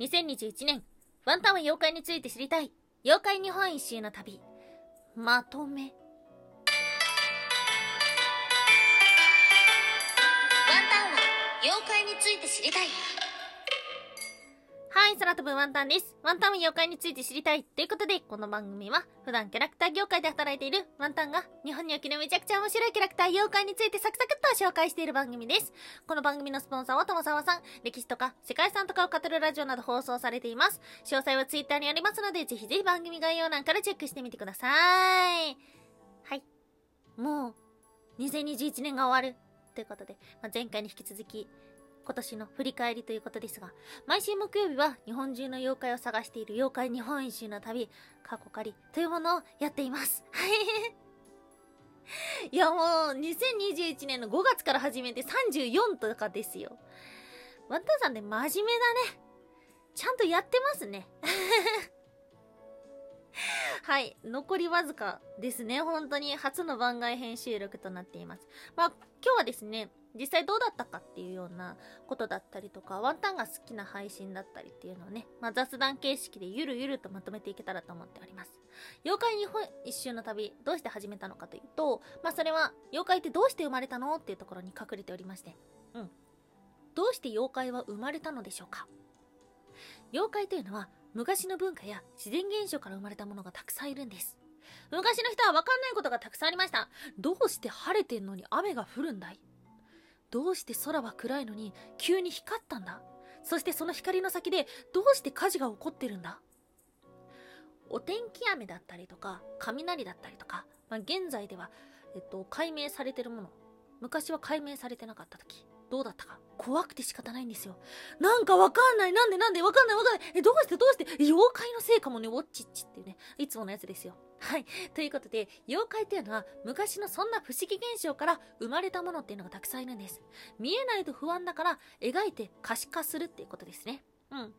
2021年、ワンタンは妖怪について知りたい。妖怪日本一周の旅。まとめ。ワンタンは妖怪について知りたい。はい、空飛ぶワンタンです。ワンタンは妖怪について知りたい。ということで、この番組は、普段キャラクター業界で働いているワンタンが、日本におけるめちゃくちゃ面白いキャラクター妖怪についてサクサクっと紹介している番組です。この番組のスポンサーは友沢さん、歴史とか世界遺産とかを語るラジオなど放送されています。詳細はツイッターにありますので、ぜひぜひ番組概要欄からチェックしてみてください。はい。もう、2021年が終わる。ということで、まあ、前回に引き続き、今年の振り返りということですが、毎週木曜日は日本中の妖怪を探している妖怪日本一周の旅、過去仮というものをやっています。はい。いやもう、2021年の5月から始めて34とかですよ。ワンタンさんね、真面目だね。ちゃんとやってますね。はい。残りわずかですね。本当に初の番外編収録となっています。まあ、今日はですね、実際どうだったかっていうようなことだったりとか、ワンタンが好きな配信だったりっていうのをね、まあ、雑談形式でゆるゆるとまとめていけたらと思っております。妖怪日本一周の旅、どうして始めたのかというと、まあ、それは、妖怪ってどうして生まれたのっていうところに隠れておりまして、うん。どうして妖怪は生まれたのでしょうか妖怪というのは、昔の文化や自然現象から生まれたものがたくさんいるんです。昔の人は分かんないことがたくさんありました。どうして晴れてんのに雨が降るんだいどうして空は暗いのに急に光ったんだ？そしてその光の先でどうして火事が起こってるんだ？お天気雨だったりとか雷だったりとか、まあ、現在では、えっと、解明されてるもの。昔は解明されてなかった時。どうだったか？怖くて仕方ないんですよ。なんかわかんないなんでなんで？わかんないわかんないえ、どうして？どうして？妖怪のせいかもね、ウォッチッチっていうね、いつものやつですよ。はい。ということで、妖怪っていうのは昔のそんな不思議現象から生まれたものっていうのがたくさんいるんです。見えないと不安だから描いて可視化するっていうことですね。うん。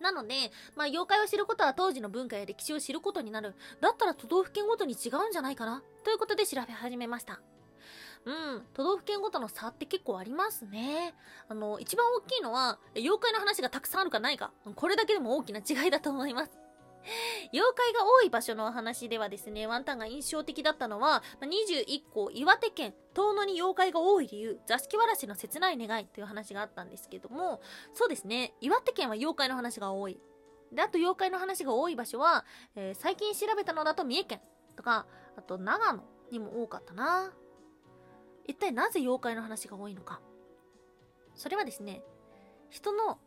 なので、まあ、妖怪を知ることは当時の文化や歴史を知ることになる。だったら都道府県ごとに違うんじゃないかなということで調べ始めました。うん、都道府県ごとの差って結構ありますね。あの、一番大きいのは、妖怪の話がたくさんあるかないか。これだけでも大きな違いだと思います。妖怪が多い場所の話ではですね、ワンタンが印象的だったのは、21個、岩手県、遠野に妖怪が多い理由、座敷わらしの切ない願いという話があったんですけども、そうですね、岩手県は妖怪の話が多い。で、あと妖怪の話が多い場所は、えー、最近調べたのだと三重県とか、あと長野にも多かったな。一体なぜ妖怪の話が多いのか。それはですね、人の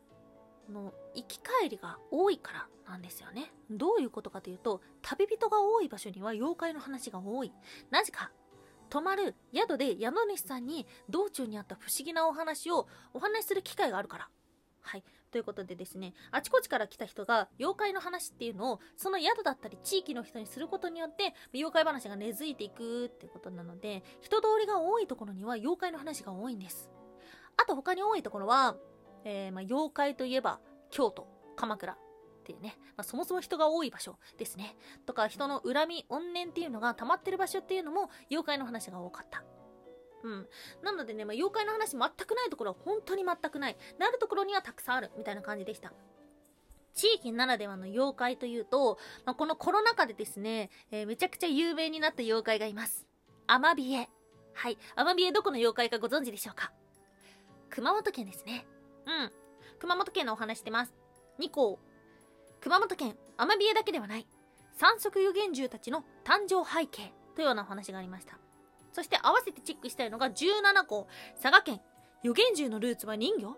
の行き帰りが多いからなんですよね。どういうことかというと、旅人が多い場所には妖怪の話が多い。なぜか、泊まる宿で宿主さんに道中にあった不思議なお話をお話しする機会があるから。はい。ということでですね、あちこちから来た人が妖怪の話っていうのを、その宿だったり地域の人にすることによって、妖怪話が根付いていくっていうことなので、人通りが多いところには妖怪の話が多いんです。あと他に多いところは、えー、まあ、妖怪といえば、京都、鎌倉っていうね、まあ、そもそも人が多い場所ですね。とか、人の恨み、怨念っていうのが溜まってる場所っていうのも、妖怪の話が多かった。うん。なのでね、まあ、妖怪の話全くないところは本当に全くない。なるところにはたくさんある、みたいな感じでした。地域ならではの妖怪というと、まあ、このコロナ禍でですね、えー、めちゃくちゃ有名になった妖怪がいます。アマビエ。はい。アマビエどこの妖怪かご存知でしょうか？熊本県ですね。うん。熊本県のお話してます。2項。熊本県、アマビエだけではない。三色予言獣たちの誕生背景というようなお話がありました。そして合わせてチェックしたいのが17個。佐賀県。予言獣のルーツは人魚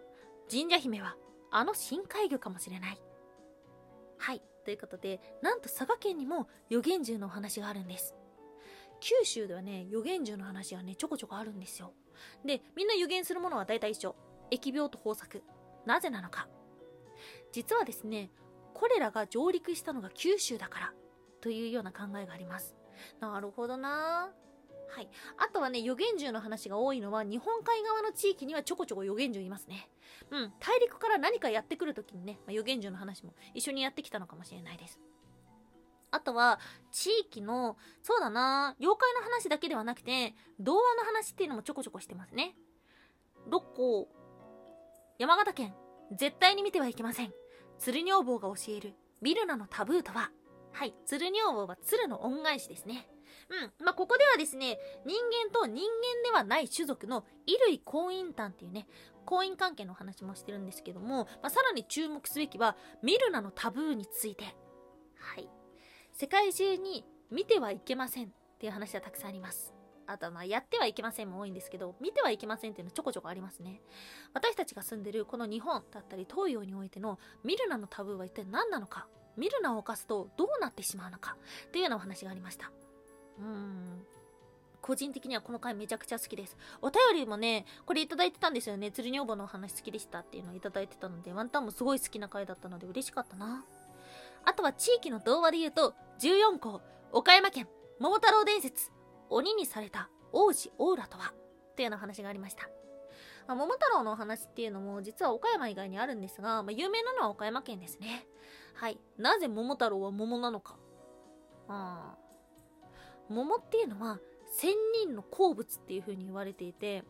神社姫はあの深海魚かもしれない。はい。ということで、なんと佐賀県にも予言獣のお話があるんです。九州ではね、予言獣の話がね、ちょこちょこあるんですよ。で、みんな予言するものは大体一緒。疫病と豊作。なぜなのか。実はですね、コレラが上陸したのが九州だから、というような考えがあります。なるほどなぁ。はい。あとはね、予言獣の話が多いのは、日本海側の地域にはちょこちょこ予言獣いますね。うん。大陸から何かやってくるときにね、まあ、予言獣の話も一緒にやってきたのかもしれないです。あとは、地域の、そうだな妖怪の話だけではなくて、童話の話っていうのもちょこちょこしてますね。6個、山形県、絶対に見てはいけません。鶴女房が教えるミルナのタブーとははい、鶴女房は鶴の恩返しですね。うん。まあ、ここではですね、人間と人間ではない種族の衣類婚姻端っていうね、婚姻関係の話もしてるんですけども、まあ、さらに注目すべきは、ミルナのタブーについて。はい。世界中に見てはいけませんっていう話はたくさんあります。あとまあやってはいけませんも多いんですけど、見てはいけませんっていうのちょこちょこありますね。私たちが住んでるこの日本だったり東洋においてのミルナのタブーは一体何なのか？ミルナを犯すとどうなってしまうのか？っていうようなお話がありました。うん。個人的にはこの回めちゃくちゃ好きです。お便りもね、これいただいてたんですよね。鶴女房のお話好きでしたっていうのをいただいてたので、ワンタンもすごい好きな回だったので嬉しかったな。あとは地域の童話で言うと、14校、岡山県、桃太郎伝説、鬼にされた王子オーラとはっていうような話がありました。まあ、桃太郎のお話っていうのも実は岡山以外にあるんですが、まあ、有名なのは岡山県ですね。はい。なぜ桃太郎は桃なのか。あ桃っていうのは仙人の好物っていう風に言われていて、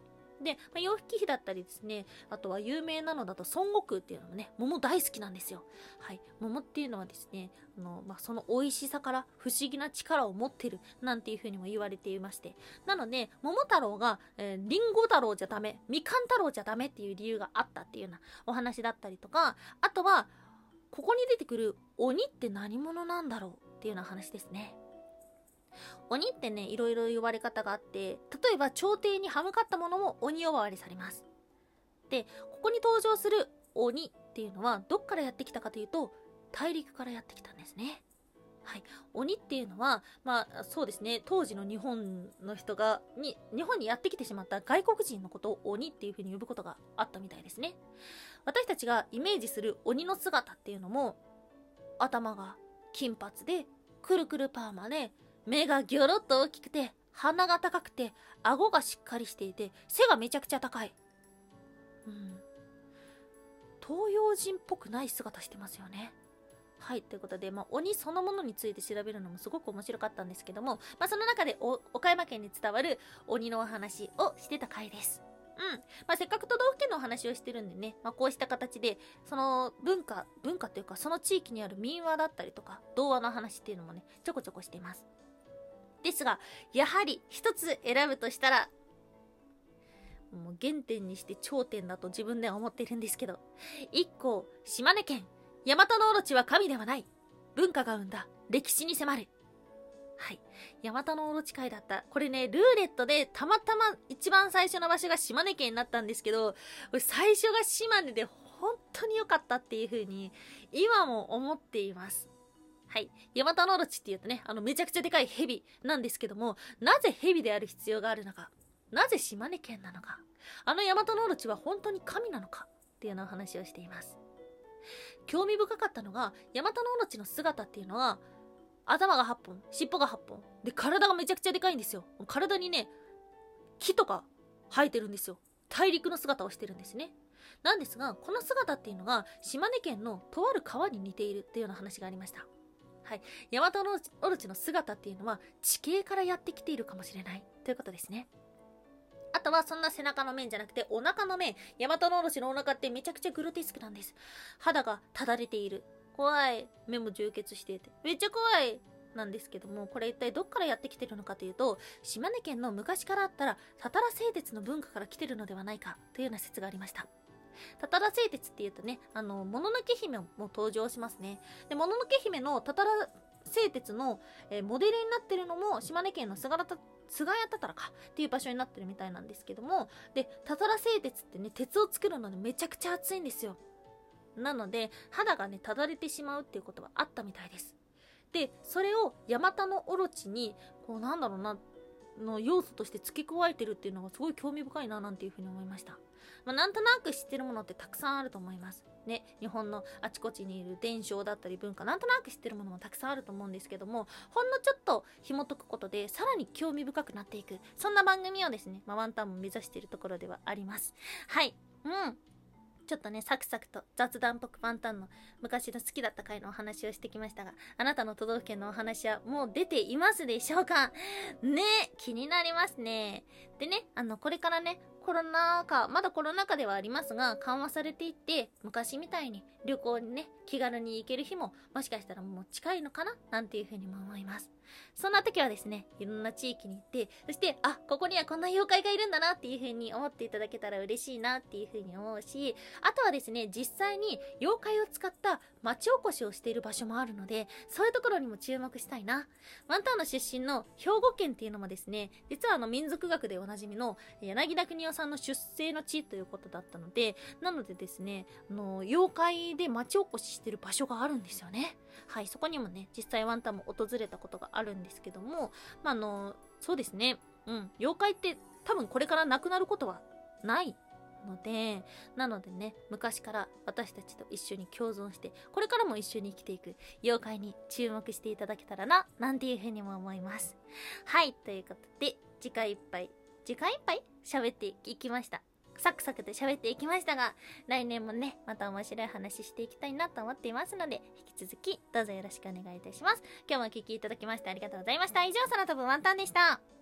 で、まあ、洋引きだったりですね、あとは有名なのだと孫悟空っていうのもね、桃大好きなんですよ。はい。桃っていうのはですね、あの、まあ、その美味しさから不思議な力を持ってるなんていう風にも言われていまして。なので、桃太郎が、えー、リンゴ太郎じゃダメ、みかん太郎じゃダメっていう理由があったっていうようなお話だったりとか、あとは、ここに出てくる鬼って何者なんだろうっていうような話ですね。鬼ってね、いろいろ言われ方があって、例えば朝廷に歯向かったものも鬼呼ばわりされます。で、ここに登場する鬼っていうのはどっからやってきたかというと、大陸からやってきたんですね。はい。鬼っていうのは、まあそうですね、当時の日本の人が、に、日本にやってきてしまった外国人のことを鬼っていう風に呼ぶことがあったみたいですね。私たちがイメージする鬼の姿っていうのも、頭が金髪で、くるくるパーマで、目がギョロッと大きくて、鼻が高くて、顎がしっかりしていて、背がめちゃくちゃ高い。うん。東洋人っぽくない姿してますよね。はい、ということで、まあ、鬼そのものについて調べるのもすごく面白かったんですけども、まあ、その中で岡山県に伝わる鬼のお話をしてた回です。うん。まあ、せっかく都道府県のお話をしてるんでね、まあ、こうした形で、その文化、文化というか、その地域にある民話だったりとか、童話の話っていうのもね、ちょこちょこしています。ですが、やはり一つ選ぶとしたら、もう原点にして頂点だと自分では思っているんですけど、一個、島根県、ヤマタノオロチは神ではない。文化が生んだ歴史に迫る。はい。ヤマタノオロチ会だった。これね、ルーレットでたまたま一番最初の場所が島根県になったんですけど、最初が島根で本当に良かったっていう風に、今も思っています。はい。ヤマタノオロチって言うとね、あのめちゃくちゃでかい蛇なんですけども、なぜ蛇である必要があるのか？なぜ島根県なのか？あのヤマタノオロチは本当に神なのか？っていうような話をしています。興味深かったのが、ヤマタノオロチの姿っていうのは、頭が8本、尻尾が8本。で、体がめちゃくちゃでかいんですよ。体にね、木とか生えてるんですよ。大陸の姿をしてるんですね。なんですが、この姿っていうのが、島根県のとある川に似ているっていうような話がありました。はい。ヤマタノオロチの姿っていうのは、地形からやってきているかもしれない。ということですね。あとはそんな背中の面じゃなくてお腹の面。ヤマタノオロチのお腹ってめちゃくちゃグロテスクなんです。肌がただれている。怖い。目も充血していて。めっちゃ怖い。なんですけども、これ一体どっからやってきてるのかというと、島根県の昔からあったら、たたら製鉄の文化から来てるのではないかというような説がありました。たたら製鉄っていうとね、あの、もののけ姫も登場しますね。で、もののけ姫のたたら製鉄の、えーモデルになってるのも島根県の菅原菅谷たたらかっていう場所になってるみたいなんですけどもでたたら製鉄ってね鉄を作るのでめちゃくちゃ熱いんですよなので肌がねただれてしまうっていうことはあったみたいですでそれをヤマタノオロチにこうなんだろうなの要素として付け加えてるっていうのがすごい興味深いななんていうふうに思いましたまあ、なんとなく知ってるものってたくさんあると思います。ね、日本のあちこちにいる伝承だったり文化、なんとなく知ってるものもたくさんあると思うんですけども、ほんのちょっと紐解くことで、さらに興味深くなっていく、そんな番組をですね、まあ、ワンタンも目指しているところではあります。はい。うん。ちょっとね、サクサクと雑談っぽくパンタンの昔の好きだった回のお話をしてきましたが、あなたの都道府県のお話はもう出ていますでしょうか？ね気になりますね。でね、あの、これからね、コロナ禍、まだコロナ禍ではありますが、緩和されていって、昔みたいに旅行にね、気軽に行ける日も、もしかしたらもう近いのかななんていうふうにも思います。そんな時はですね、いろんな地域に行って、そして、あ、ここにはこんな妖怪がいるんだなっていう風に思っていただけたら嬉しいなっていう風に思うし、あとはですね、実際に妖怪を使った町おこしをしている場所もあるので、そういうところにも注目したいな。ワンタンの出身の兵庫県っていうのもですね、実はあの民族学でおなじみの柳田国夫さんの出生の地ということだったので、なのでですね、あの、妖怪で町おこししてる場所があるんですよね。はい、そこにもね、実際ワンタンも訪れたことがあるんですけども、まあ、あの、そうですね、うん、妖怪って多分これからなくなることはないので、なのでね、昔から私たちと一緒に共存して、これからも一緒に生きていく妖怪に注目していただけたらな、なんていうふうにも思います。はい、ということで、次回いっぱい、時間いっぱい喋っていきました。サクサクと喋っていきましたが、来年もね、また面白い話していきたいなと思っていますので、引き続きどうぞよろしくお願いいたします。今日もお聴きいただきましてありがとうございました。以上、空飛ぶワンタンでした。